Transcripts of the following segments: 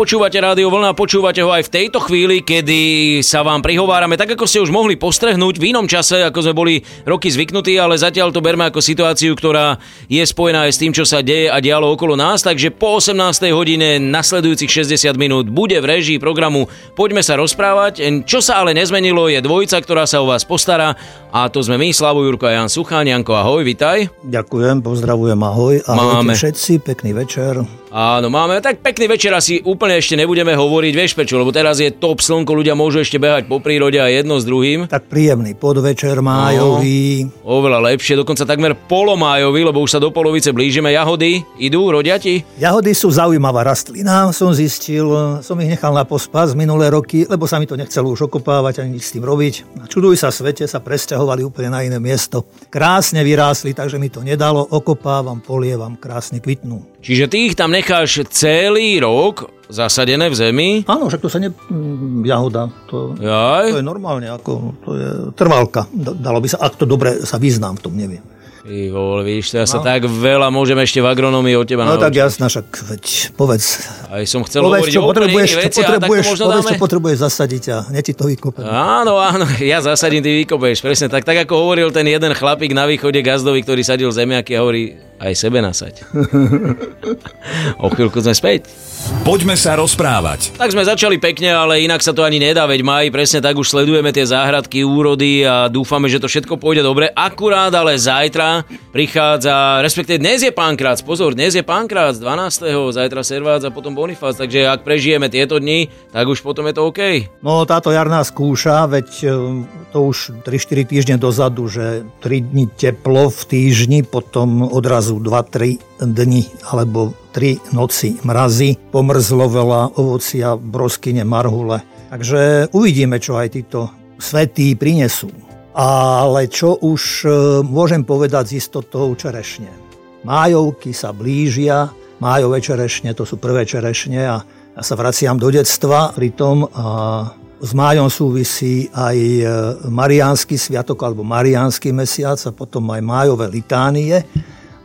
Počúvate Rádio Vlna, počúvate ho aj v tejto chvíli, kedy sa vám prihovárame, tak ako ste už mohli postrehnúť v inom čase, ako sme boli roky zvyknutí, ale zatiaľ to berme ako situáciu, ktorá je spojená aj s tým, čo sa deje a dialo okolo nás, takže po 18. hodine nasledujúcich 60 minút bude v režii programu Poďme sa rozprávať. Čo sa ale nezmenilo, je dvojica, ktorá sa o vás postará a to sme my, Slavo Jurko a Jan Sucháň. Janko, ahoj, vitaj. Ďakujem, pozdravujem, ahoj. Ahojte Máme. všetci, pekný večer. Áno, máme. Tak pekný večer asi úplne ešte nebudeme hovoriť, vieš prečo, lebo teraz je top slnko, ľudia môžu ešte behať po prírode a jedno s druhým. Tak príjemný podvečer májový. No, oveľa lepšie, dokonca takmer polomájový, lebo už sa do polovice blížime. Jahody idú, rodia ti? Jahody sú zaujímavá rastlina, som zistil, som ich nechal na pospas minulé roky, lebo sa mi to nechcelo už okopávať ani nič s tým robiť. A čuduj sa svete, sa presťahovali úplne na iné miesto. Krásne vyrástli, takže mi to nedalo, okopávam, polievam, krásne kvitnú. Čiže ty ich tam necháš celý rok zasadené v zemi? Áno, však to sa ne... Jahoda. To, Jaj? to je normálne, ako, to je trvalka. Dalo by sa, ak to dobre sa vyznám v tom, neviem. Ty vole, víš, ja sa no. tak veľa môžeme ešte v agronomii od teba No naučiť. tak jasná, však veď povedz. Aj som chcel povedz, hovoriť čo potrebuješ, veci, čo potrebuješ, povedz, čo potrebuješ zasadiť a ne ti to vykopem. Áno, áno, ja zasadím, ty vykopeš, presne tak. Tak ako hovoril ten jeden chlapík na východe gazdovi, ktorý sadil zemiaky a hovorí, aj sebe nasaď. o chvíľku sme späť. Poďme sa rozprávať. Tak sme začali pekne, ale inak sa to ani nedá, veď maj, presne tak už sledujeme tie záhradky, úrody a dúfame, že to všetko pôjde dobre. Akurát ale zajtra prichádza, respektíve dnes je pánkrác, pozor, dnes je pánkrác 12. zajtra servác a potom Bonifác, takže ak prežijeme tieto dni, tak už potom je to OK. No táto jarná skúša, veď e, to už 3-4 týždne dozadu, že 3 dni teplo v týždni, potom odrazu 2-3 dni alebo 3 noci mrazy, pomrzlo veľa ovocia, broskyne, marhule. Takže uvidíme, čo aj títo svetí prinesú. Ale čo už e, môžem povedať s istotou čerešne. Májovky sa blížia, májové čerešne, to sú prvé čerešne a ja sa vraciam do detstva pri tom a s májom súvisí aj e, mariánsky sviatok alebo mariánsky mesiac a potom aj májové litánie.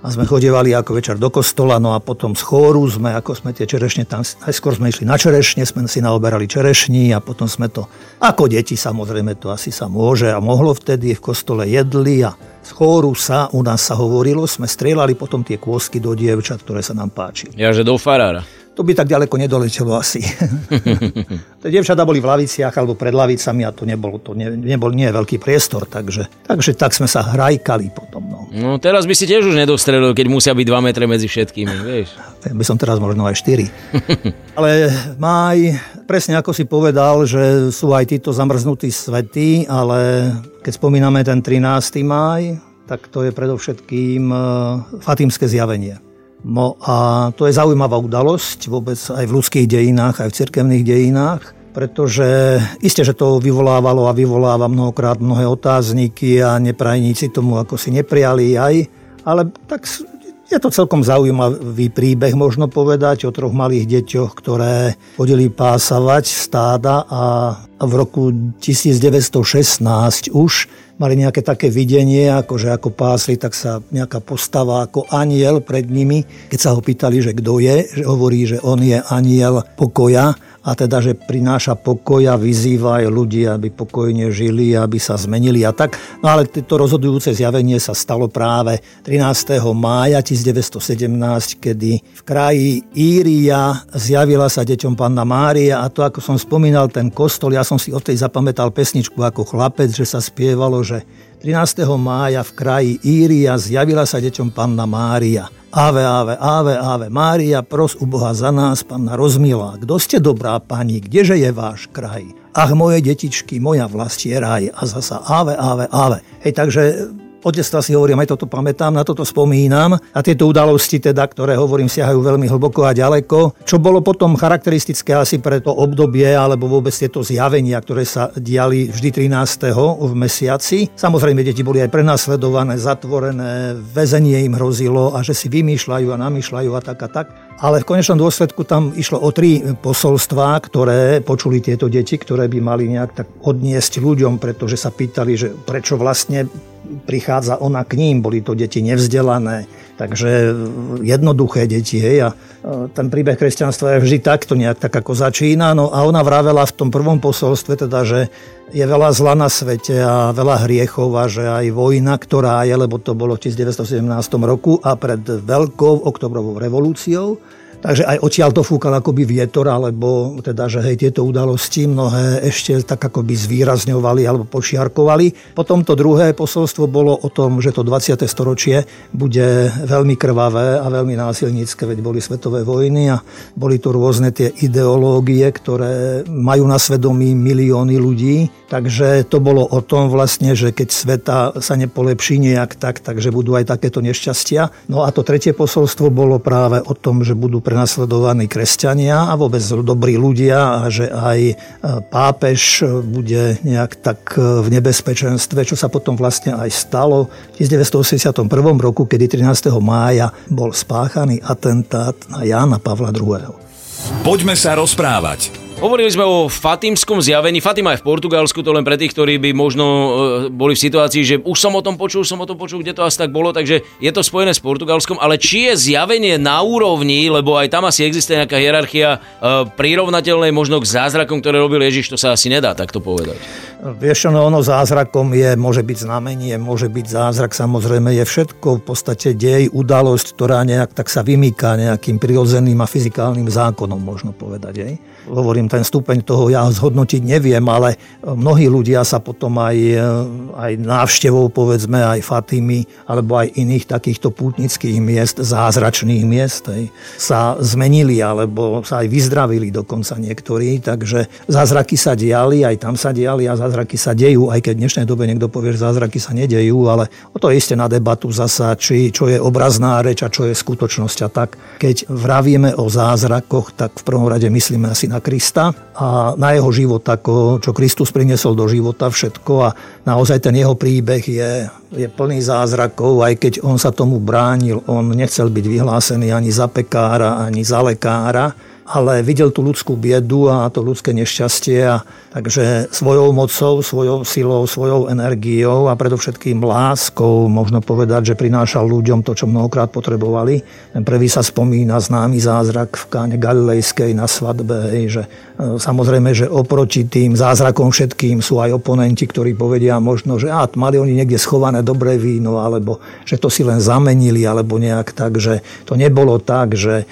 A sme chodevali ako večer do kostola, no a potom z chóru sme, ako sme tie čerešne, tam najskôr sme išli na čerešne, sme si naoberali čerešní a potom sme to, ako deti samozrejme to asi sa môže a mohlo vtedy, v kostole jedli a z chóru sa, u nás sa hovorilo, sme strieľali potom tie kôsky do dievčat, ktoré sa nám páčili. Ja, že do farára to by tak ďaleko nedoletelo asi. Tie dievčatá boli v laviciach alebo pred lavicami a to nebol, to ne, nebol nie veľký priestor, takže, takže tak sme sa hrajkali potom. No. teraz by si tiež už nedostrelil, keď musia byť 2 metre medzi všetkými, vieš. By som teraz možno aj 4. ale maj, presne ako si povedal, že sú aj títo zamrznutí svety, ale keď spomíname ten 13. máj, tak to je predovšetkým eh, fatímske zjavenie. No a to je zaujímavá udalosť vôbec aj v ľudských dejinách, aj v cirkevných dejinách, pretože isté, že to vyvolávalo a vyvoláva mnohokrát mnohé otázniky a neprajníci tomu ako si nepriali aj, ale tak je to celkom zaujímavý príbeh, možno povedať, o troch malých deťoch, ktoré chodili pásavať stáda a v roku 1916 už mali nejaké také videnie, ako že ako pásli, tak sa nejaká postava ako aniel pred nimi. Keď sa ho pýtali, že kto je, že hovorí, že on je aniel pokoja a teda, že prináša pokoj a vyzýva aj ľudí, aby pokojne žili, aby sa zmenili a tak. No ale to rozhodujúce zjavenie sa stalo práve 13. mája 1917, kedy v kraji Íria zjavila sa deťom Panna Mária a to, ako som spomínal, ten kostol, ja som si od tej zapamätal pesničku ako chlapec, že sa spievalo, že 13. mája v kraji Íria zjavila sa deťom Panna Mária. Ave, ave, ave, ave, Mária, pros u Boha za nás, Panna rozmilá. Kto ste dobrá pani, kdeže je váš kraj? Ach, moje detičky, moja vlast je raj. A zasa ave, ave, ave. Hej, takže od detstva si hovorím, aj toto pamätám, na toto spomínam. A tieto udalosti, teda, ktoré hovorím, siahajú veľmi hlboko a ďaleko. Čo bolo potom charakteristické asi pre to obdobie, alebo vôbec tieto zjavenia, ktoré sa diali vždy 13. v mesiaci. Samozrejme, deti boli aj prenasledované, zatvorené, väzenie im hrozilo a že si vymýšľajú a namýšľajú a tak a tak. Ale v konečnom dôsledku tam išlo o tri posolstvá, ktoré počuli tieto deti, ktoré by mali nejak tak odniesť ľuďom, pretože sa pýtali, že prečo vlastne prichádza ona k ním. Boli to deti nevzdelané, Takže jednoduché deti, hej, a ten príbeh kresťanstva je vždy takto nejak tak ako začína. No a ona vravela v tom prvom posolstve teda, že je veľa zla na svete a veľa hriechov a že aj vojna, ktorá je, lebo to bolo v 1917 roku a pred veľkou oktobrovou revolúciou, Takže aj odtiaľ to fúkal akoby vietor, alebo teda, že hej, tieto udalosti mnohé ešte tak akoby zvýrazňovali alebo počiarkovali. Potom to druhé posolstvo bolo o tom, že to 20. storočie bude veľmi krvavé a veľmi násilnícke, veď boli svetové vojny a boli tu rôzne tie ideológie, ktoré majú na svedomí milióny ľudí. Takže to bolo o tom vlastne, že keď sveta sa nepolepší nejak tak, takže budú aj takéto nešťastia. No a to tretie posolstvo bolo práve o tom, že budú pre prenasledovaní kresťania a vôbec dobrí ľudia a že aj e, pápež bude nejak tak e, v nebezpečenstve, čo sa potom vlastne aj stalo v 1981 roku, kedy 13. mája bol spáchaný atentát na Jána Pavla II. Poďme sa rozprávať. Hovorili sme o Fatimskom zjavení. Fatima je v Portugalsku, to len pre tých, ktorí by možno e, boli v situácii, že už som o tom počul, som o tom počul, kde to asi tak bolo, takže je to spojené s Portugalskom, ale či je zjavenie na úrovni, lebo aj tam asi existuje nejaká hierarchia e, prirovnateľnej možno k zázrakom, ktoré robil Ježiš, to sa asi nedá takto povedať. Vieš, no ono zázrakom je, môže byť znamenie, môže byť zázrak, samozrejme je všetko v podstate dej, udalosť, ktorá nejak tak sa vymýka nejakým prirodzeným a fyzikálnym zákonom, možno povedať. Aj. Hovorím, ten stupeň toho ja zhodnotiť neviem, ale mnohí ľudia sa potom aj, aj návštevou, povedzme, aj Fatimy, alebo aj iných takýchto pútnických miest, zázračných miest, aj, sa zmenili, alebo sa aj vyzdravili dokonca niektorí, takže zázraky sa diali, aj tam sa diali a zázraky sa dejú, aj keď v dnešnej dobe niekto povie, že zázraky sa nedejú, ale o to isté na debatu zasa, či čo je obrazná reč a čo je skutočnosť. A tak. Keď vravíme o zázrakoch, tak v prvom rade myslíme asi na Krista a na jeho život, ako čo Kristus priniesol do života všetko. A naozaj ten jeho príbeh je, je plný zázrakov, aj keď on sa tomu bránil, on nechcel byť vyhlásený ani za pekára, ani za lekára, ale videl tú ľudskú biedu a to ľudské nešťastie a takže svojou mocou, svojou silou, svojou energiou a predovšetkým láskou možno povedať, že prinášal ľuďom to, čo mnohokrát potrebovali. Ten prvý sa spomína známy zázrak v káne Galilejskej na svadbe, hej, že samozrejme, že oproti tým zázrakom všetkým sú aj oponenti, ktorí povedia možno, že á, mali oni niekde schované dobré víno, alebo že to si len zamenili, alebo nejak tak, že to nebolo tak, že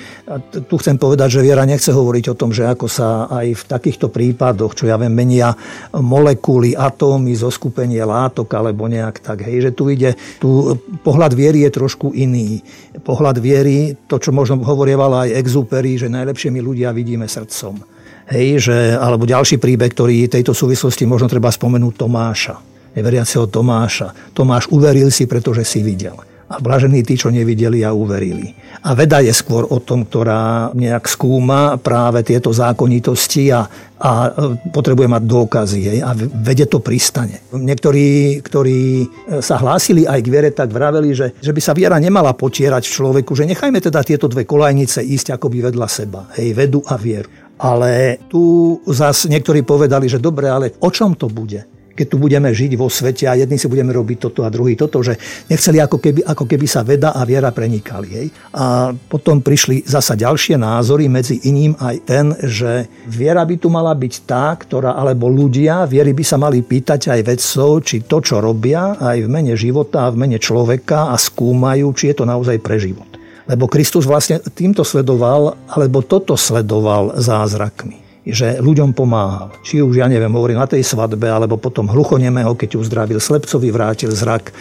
tu chcem povedať, že viera nechce hovoriť o tom, že ako sa aj v takýchto prípadoch, čo ja viem, menia molekuly, atómy, zoskupenie látok alebo nejak tak. Hej, že tu ide, tu pohľad viery je trošku iný. Pohľad viery, to, čo možno hovorievala aj Exupery, že najlepšie my ľudia vidíme srdcom. Hej, že, alebo ďalší príbeh, ktorý tejto súvislosti možno treba spomenúť Tomáša, neveriaceho Tomáša. Tomáš uveril si, pretože si videl a blažení tí, čo nevideli a uverili. A veda je skôr o tom, ktorá nejak skúma práve tieto zákonitosti a, a e, potrebuje mať dôkazy hej, a vede to pristane. Niektorí, ktorí e, sa hlásili aj k viere, tak vraveli, že, že by sa viera nemala potierať v človeku, že nechajme teda tieto dve kolajnice ísť akoby vedľa seba, hej, vedu a vieru. Ale tu zase niektorí povedali, že dobre, ale o čom to bude? keď tu budeme žiť vo svete a jedni si budeme robiť toto a druhý toto, že nechceli ako keby, ako keby sa veda a viera prenikali. Hej. A potom prišli zasa ďalšie názory, medzi iným aj ten, že viera by tu mala byť tá, ktorá, alebo ľudia, viery by sa mali pýtať aj vedcov, či to, čo robia, aj v mene života a v mene človeka a skúmajú, či je to naozaj pre život. Lebo Kristus vlastne týmto sledoval, alebo toto sledoval zázrakmi že ľuďom pomáhal. Či už, ja neviem, hovorím na tej svadbe, alebo potom hluchonemého, keď uzdravil, slepcovi vrátil zrak, e,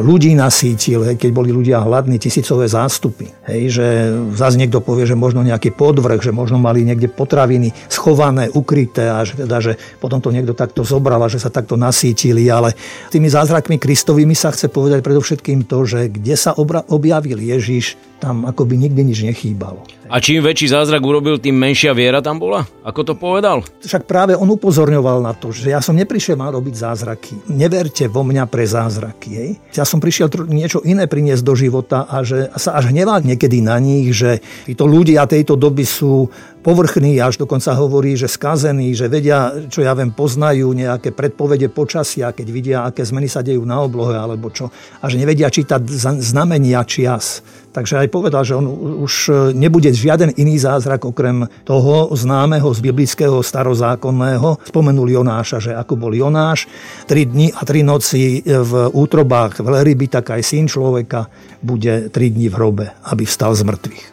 ľudí nasítil, keď boli ľudia hladní, tisícové zástupy. Hej, že zase niekto povie, že možno nejaký podvrh, že možno mali niekde potraviny schované, ukryté a že, teda, že potom to niekto takto zobral a že sa takto nasítili, ale tými zázrakmi Kristovými sa chce povedať predovšetkým to, že kde sa objavil Ježiš, tam akoby nikdy nič nechýbalo. A čím väčší zázrak urobil, tým menšia viera tam bola? Ako to povedal? Však práve on upozorňoval na to, že ja som neprišiel mal robiť zázraky. Neverte vo mňa pre zázraky. Hej? Ja som prišiel niečo iné priniesť do života a že sa až hneval niekedy na nich, že títo ľudia tejto doby sú povrchní, až dokonca hovorí, že skazení, že vedia, čo ja viem, poznajú nejaké predpovede počasia, keď vidia, aké zmeny sa dejú na oblohe alebo čo. A že nevedia čítať znamenia čias. Takže aj povedal, že on už nebude žiaden iný zázrak okrem toho známeho z biblického starozákonného. Spomenul Jonáša, že ako bol Jonáš, tri dni a tri noci v útrobách veľryby, tak aj syn človeka bude tri dni v hrobe, aby vstal z mŕtvych.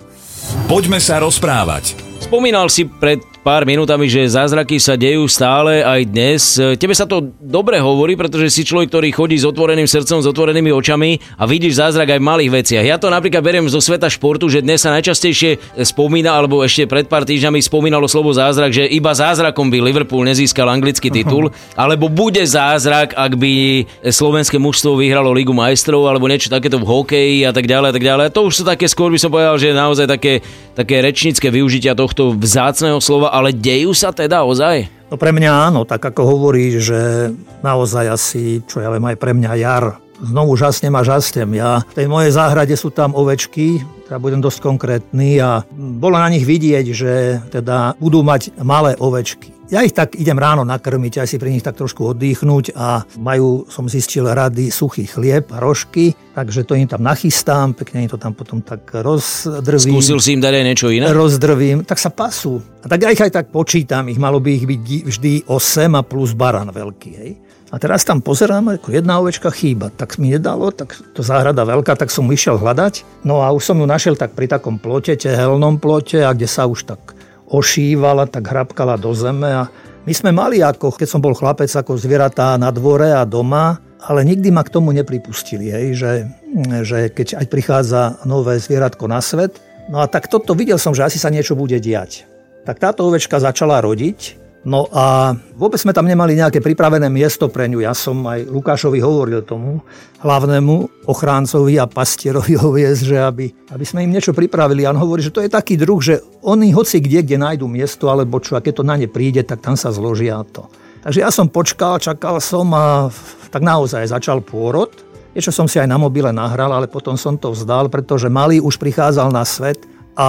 Poďme sa rozprávať. Spomínal si pred pár minútami, že zázraky sa dejú stále aj dnes. Tebe sa to dobre hovorí, pretože si človek, ktorý chodí s otvoreným srdcom, s otvorenými očami a vidíš zázrak aj v malých veciach. Ja to napríklad beriem zo sveta športu, že dnes sa najčastejšie spomína, alebo ešte pred pár týždňami spomínalo slovo zázrak, že iba zázrakom by Liverpool nezískal anglický titul, alebo bude zázrak, ak by slovenské mužstvo vyhralo Ligu majstrov, alebo niečo takéto v hokeji a tak ďalej a tak ďalej. To už sú také skôr by som povedal, že naozaj také, také rečnícke využitia tohto vzácného slova ale dejú sa teda ozaj? No pre mňa áno, tak ako hovorí, že naozaj asi, čo ja viem, aj pre mňa jar znovu žasnem a žasnem. Ja, v tej mojej záhrade sú tam ovečky, ja budem dosť konkrétny a bolo na nich vidieť, že teda budú mať malé ovečky. Ja ich tak idem ráno nakrmiť, aj si pri nich tak trošku oddychnúť a majú, som zistil, rady suchý chlieb a rožky, takže to im tam nachystám, pekne im to tam potom tak rozdrvím. Skúsil si im dať aj niečo iné? Rozdrvím, tak sa pasú. A tak ja ich aj tak počítam, ich malo by ich byť vždy 8 a plus baran veľký, hej. A teraz tam pozerám, ako jedna ovečka chýba. Tak mi nedalo, tak to záhrada veľká, tak som išiel hľadať. No a už som ju našiel tak pri takom plote, tehelnom plote, a kde sa už tak ošívala, tak hrabkala do zeme a my sme mali ako, keď som bol chlapec, ako zvieratá na dvore a doma, ale nikdy ma k tomu nepripustili, hej, že, že keď aj prichádza nové zvieratko na svet, no a tak toto videl som, že asi sa niečo bude diať. Tak táto ovečka začala rodiť No a vôbec sme tam nemali nejaké pripravené miesto pre ňu. Ja som aj Lukášovi hovoril tomu hlavnému ochráncovi a pastierovi hoviesť, že aby, aby sme im niečo pripravili. A on hovorí, že to je taký druh, že oni hoci kde, kde nájdu miesto alebo čo, a keď to na ne príde, tak tam sa zložia to. Takže ja som počkal, čakal som a tak naozaj začal pôrod. Niečo som si aj na mobile nahral, ale potom som to vzdal, pretože malý už prichádzal na svet a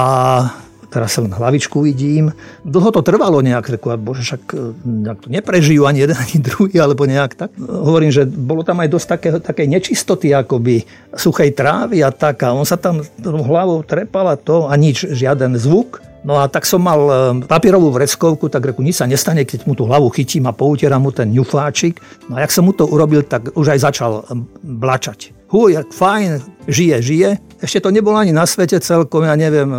teraz sa len hlavičku vidím. Dlho to trvalo nejak, reku, bože, však e, nejak to neprežijú ani jeden, ani druhý, alebo nejak tak. Hovorím, že bolo tam aj dosť také, také nečistoty, akoby suchej trávy a tak. A on sa tam hlavou trepal a to a nič, žiaden zvuk. No a tak som mal e, papierovú vreckovku, tak reku, nič sa nestane, keď mu tú hlavu chytím a poutieram mu ten ňufáčik. No a jak som mu to urobil, tak už aj začal e, blačať. Hú, jak fajn, žije, žije. Ešte to nebolo ani na svete celkom, ja neviem, e,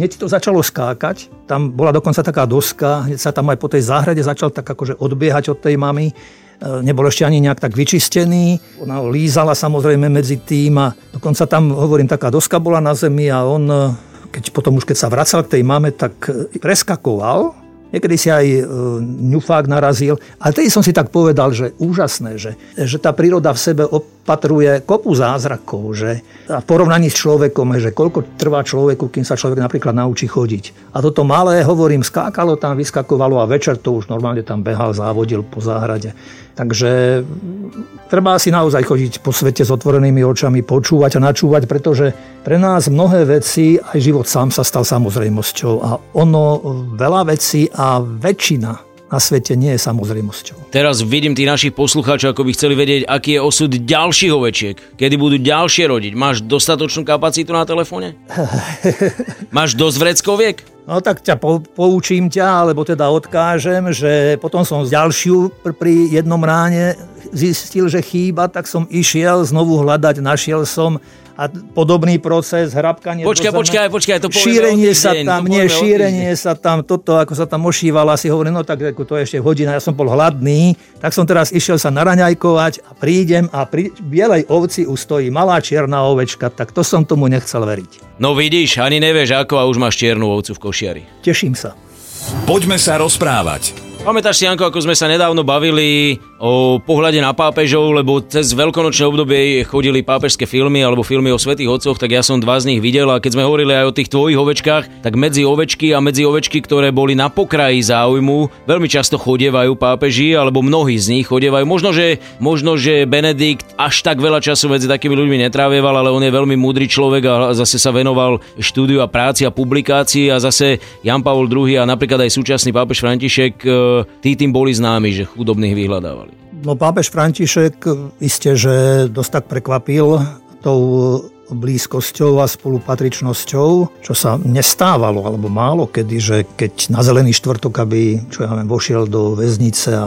hneď to začalo skákať. Tam bola dokonca taká doska, hneď sa tam aj po tej záhrade začal tak akože odbiehať od tej mamy nebol ešte ani nejak tak vyčistený. Ona lízala samozrejme medzi tým a dokonca tam, hovorím, taká doska bola na zemi a on keď potom už keď sa vracal k tej mame, tak e, preskakoval Niekedy si aj e, ňufák narazil. Ale tedy som si tak povedal, že úžasné, že, že tá príroda v sebe opatruje kopu zázrakov. Že, a v porovnaní s človekom, že koľko trvá človeku, kým sa človek napríklad naučí chodiť. A toto malé, hovorím, skákalo tam, vyskakovalo a večer to už normálne tam behal, závodil po záhrade. Takže treba si naozaj chodiť po svete s otvorenými očami, počúvať a načúvať, pretože pre nás mnohé veci, aj život sám sa stal samozrejmosťou a ono veľa vecí a väčšina na svete nie je samozrejmosťou. Teraz vidím tých našich poslucháčov, ako by chceli vedieť, aký je osud ďalších ovečiek. Kedy budú ďalšie rodiť. Máš dostatočnú kapacitu na telefóne? Máš dosť vreckoviek? No tak ťa po, poučím ťa, alebo teda odkážem, že potom som ďalšiu pri jednom ráne zistil, že chýba, tak som išiel znovu hľadať, našiel som a podobný proces, hrabkanie Počkaj, počkaj, počkaj, to Šírenie sa tam, nie, šírenie sa tam, toto, ako sa tam ošívalo, si hovorím, no tak ako to je ešte hodina, ja som bol hladný, tak som teraz išiel sa naraňajkovať a prídem a pri bielej ovci ustojí malá čierna ovečka, tak to som tomu nechcel veriť. No vidíš, ani nevieš ako a už máš čiernu ovcu v košiari. Teším sa. Poďme sa rozprávať. Pamätáš si, Janko, ako sme sa nedávno bavili o pohľade na pápežov, lebo cez veľkonočné obdobie chodili pápežské filmy alebo filmy o svätých otcoch, tak ja som dva z nich videl a keď sme hovorili aj o tých tvojich ovečkách, tak medzi ovečky a medzi ovečky, ktoré boli na pokraji záujmu, veľmi často chodievajú pápeži, alebo mnohí z nich chodievajú. Možno, že, možno, že Benedikt až tak veľa času medzi takými ľuďmi netrávieval, ale on je veľmi múdry človek a zase sa venoval štúdiu a práci a publikácii a zase Jan Pavel II a napríklad aj súčasný pápež František tí tým boli známi, že chudobných vyhľadávali. No pápež František iste, že dosť tak prekvapil tou blízkosťou a spolupatričnosťou, čo sa nestávalo, alebo málo kedy, že keď na zelený štvrtok, aby, čo ja viem, vošiel do väznice a,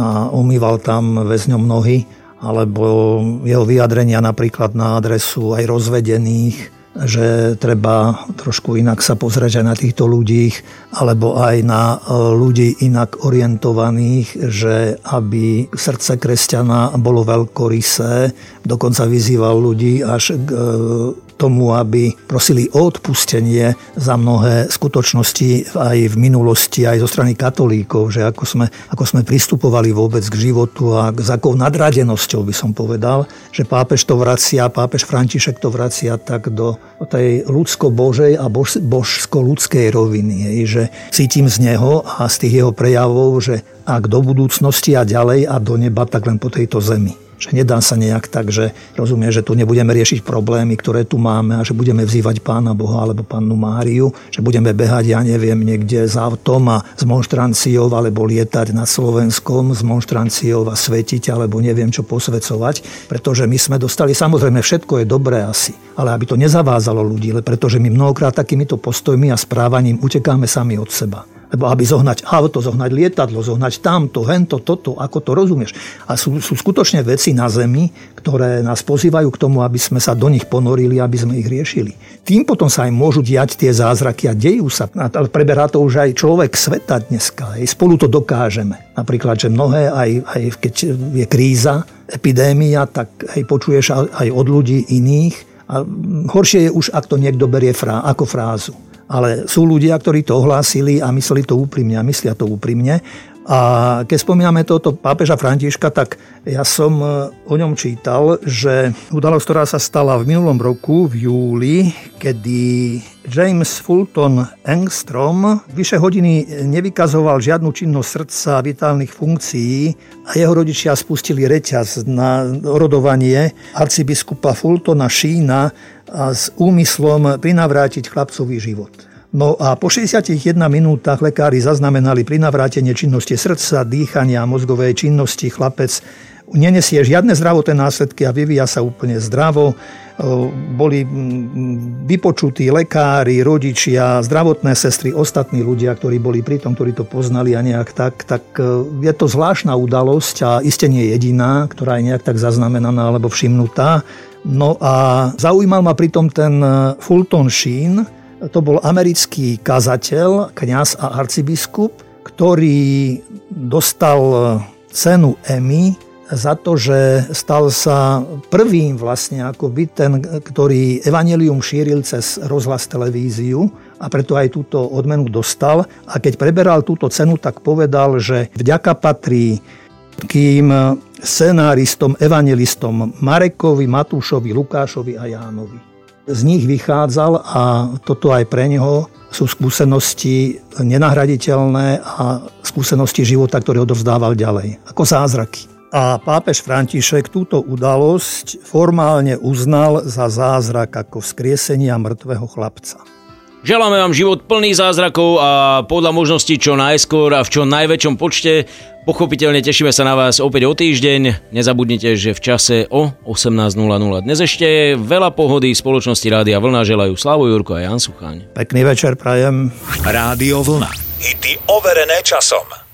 a umýval tam väzňom nohy, alebo jeho vyjadrenia napríklad na adresu aj rozvedených, že treba trošku inak sa pozrieť aj na týchto ľudí, alebo aj na e, ľudí inak orientovaných, že aby srdce kresťana bolo veľkorysé, dokonca vyzýval ľudí až k e, tomu, aby prosili o odpustenie za mnohé skutočnosti aj v minulosti, aj zo strany katolíkov, že ako sme, ako sme pristupovali vôbec k životu a s akou nadradenosťou by som povedal, že pápež to vracia, pápež František to vracia tak do tej ľudsko-božej a bož, božsko-ľudskej roviny, hej, že cítim z neho a z tých jeho prejavov, že ak do budúcnosti a ďalej a do neba, tak len po tejto zemi že nedá sa nejak tak, že rozumie, že tu nebudeme riešiť problémy, ktoré tu máme a že budeme vzývať Pána Boha alebo Pannu Máriu, že budeme behať, ja neviem, niekde s autom a s monštranciou alebo lietať nad Slovenskom s monštranciou a svetiť alebo neviem čo posvecovať, pretože my sme dostali, samozrejme všetko je dobré asi, ale aby to nezavázalo ľudí, pretože my mnohokrát takýmito postojmi a správaním utekáme sami od seba. Lebo aby zohnať auto, zohnať lietadlo, zohnať tamto, hento, toto, ako to rozumieš. A sú, sú skutočne veci na Zemi, ktoré nás pozývajú k tomu, aby sme sa do nich ponorili, aby sme ich riešili. Tým potom sa aj môžu diať tie zázraky a dejú sa. Ale preberá to už aj človek sveta dneska. Aj spolu to dokážeme. Napríklad, že mnohé, aj, aj keď je kríza, epidémia, tak aj počuješ aj od ľudí iných. A horšie je už, ak to niekto berie frá, ako frázu ale sú ľudia, ktorí to ohlásili a mysleli to úprimne a myslia to úprimne. A keď spomíname toto pápeža Františka, tak ja som e, o ňom čítal, že udalosť, ktorá sa stala v minulom roku, v júli, kedy James Fulton Engstrom vyše hodiny nevykazoval žiadnu činnosť srdca a vitálnych funkcií a jeho rodičia spustili reťaz na rodovanie arcibiskupa Fultona Šína s úmyslom prinavrátiť chlapcový život. No a po 61 minútach lekári zaznamenali pri navrátenie činnosti srdca, dýchania a mozgovej činnosti. Chlapec nenesie žiadne zdravotné následky a vyvíja sa úplne zdravo. Boli vypočutí lekári, rodičia, zdravotné sestry, ostatní ľudia, ktorí boli pri tom, ktorí to poznali a nejak tak, tak je to zvláštna udalosť a iste nie jediná, ktorá je nejak tak zaznamenaná alebo všimnutá. No a zaujímal ma pritom ten Fulton Sheen, to bol americký kazateľ, kňaz a arcibiskup, ktorý dostal cenu Emmy za to, že stal sa prvým vlastne akoby ten, ktorý evanelium šíril cez rozhlas televíziu a preto aj túto odmenu dostal. A keď preberal túto cenu, tak povedal, že vďaka patrí kým scenáristom, evangelistom Marekovi, Matúšovi, Lukášovi a Jánovi z nich vychádzal a toto aj pre neho sú skúsenosti nenahraditeľné a skúsenosti života, ktoré odovzdával ďalej, ako zázraky. A pápež František túto udalosť formálne uznal za zázrak ako vzkriesenia mŕtvého chlapca. Želáme vám život plný zázrakov a podľa možností čo najskôr a v čo najväčšom počte. Pochopiteľne tešíme sa na vás opäť o týždeň. Nezabudnite, že v čase o 18.00 dnes ešte veľa pohody spoločnosti Rádia Vlna želajú Slavo Jurko a Jan Sucháň. Pekný večer prajem. Rádio Vlna. Hity overené časom.